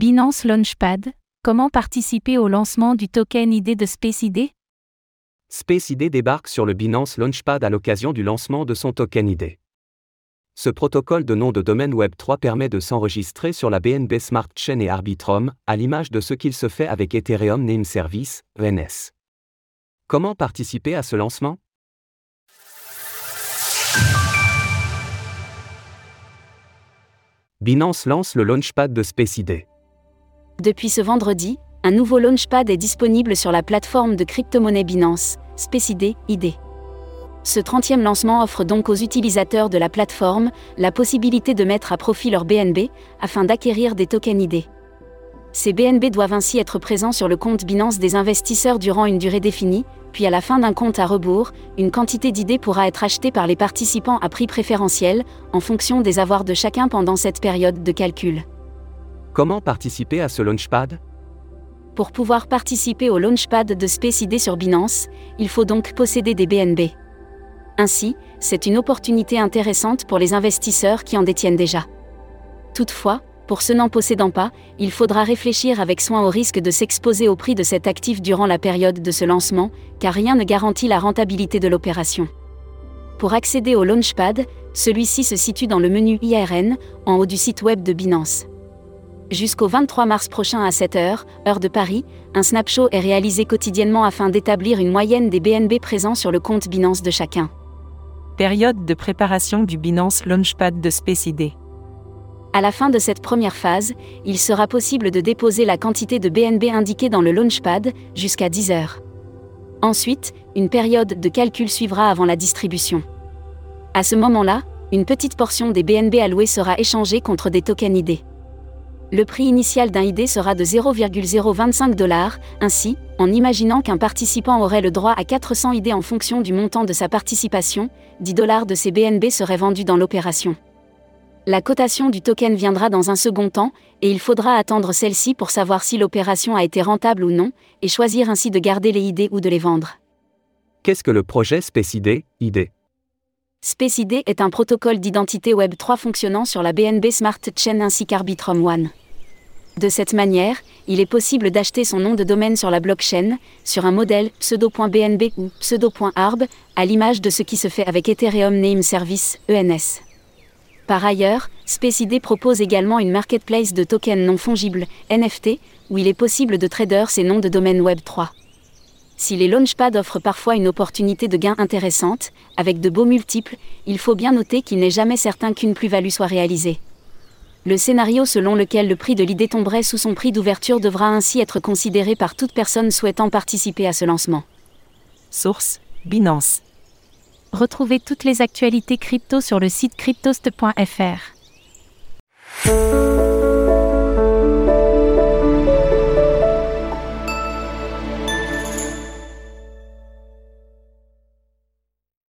Binance Launchpad, comment participer au lancement du token ID de SpaceID SpaceID débarque sur le Binance Launchpad à l'occasion du lancement de son token ID. Ce protocole de nom de domaine Web3 permet de s'enregistrer sur la BNB Smart Chain et Arbitrum, à l'image de ce qu'il se fait avec Ethereum Name Service, ENS. Comment participer à ce lancement? Binance lance le Launchpad de SpaceID. Depuis ce vendredi, un nouveau launchpad est disponible sur la plateforme de crypto-monnaie Binance, SpaceID, ID. Ce 30e lancement offre donc aux utilisateurs de la plateforme la possibilité de mettre à profit leur BNB afin d'acquérir des tokens ID. Ces BNB doivent ainsi être présents sur le compte Binance des investisseurs durant une durée définie, puis à la fin d'un compte à rebours, une quantité d'ID pourra être achetée par les participants à prix préférentiel, en fonction des avoirs de chacun pendant cette période de calcul. Comment participer à ce launchpad? Pour pouvoir participer au launchpad de SpaceID sur Binance, il faut donc posséder des BNB. Ainsi, c'est une opportunité intéressante pour les investisseurs qui en détiennent déjà. Toutefois, pour ceux n'en possédant pas, il faudra réfléchir avec soin au risque de s'exposer au prix de cet actif durant la période de ce lancement, car rien ne garantit la rentabilité de l'opération. Pour accéder au Launchpad, celui-ci se situe dans le menu IRN, en haut du site web de Binance. Jusqu'au 23 mars prochain à 7h, heure de Paris, un snapshot est réalisé quotidiennement afin d'établir une moyenne des BNB présents sur le compte Binance de chacun. Période de préparation du Binance Launchpad de SpaceID. À la fin de cette première phase, il sera possible de déposer la quantité de BNB indiquée dans le Launchpad, jusqu'à 10 heures. Ensuite, une période de calcul suivra avant la distribution. À ce moment-là, une petite portion des BNB alloués sera échangée contre des tokens ID le prix initial d'un ID sera de 0,025 dollars, ainsi, en imaginant qu'un participant aurait le droit à 400 ID en fonction du montant de sa participation, 10 dollars de ces BNB seraient vendus dans l'opération. La cotation du token viendra dans un second temps, et il faudra attendre celle-ci pour savoir si l'opération a été rentable ou non, et choisir ainsi de garder les ID ou de les vendre. Qu'est-ce que le projet SpaceID, ID SpaceID est un protocole d'identité Web3 fonctionnant sur la BNB Smart Chain ainsi qu'Arbitrum One. De cette manière, il est possible d'acheter son nom de domaine sur la blockchain, sur un modèle pseudo.bnb ou pseudo.arb, à l'image de ce qui se fait avec Ethereum Name Service, ENS. Par ailleurs, SpaceID propose également une marketplace de tokens non fongibles, NFT, où il est possible de trader ses noms de domaine Web3. Si les launchpads offrent parfois une opportunité de gain intéressante, avec de beaux multiples, il faut bien noter qu'il n'est jamais certain qu'une plus-value soit réalisée. Le scénario selon lequel le prix de l'idée tomberait sous son prix d'ouverture devra ainsi être considéré par toute personne souhaitant participer à ce lancement. Source Binance. Retrouvez toutes les actualités crypto sur le site cryptost.fr.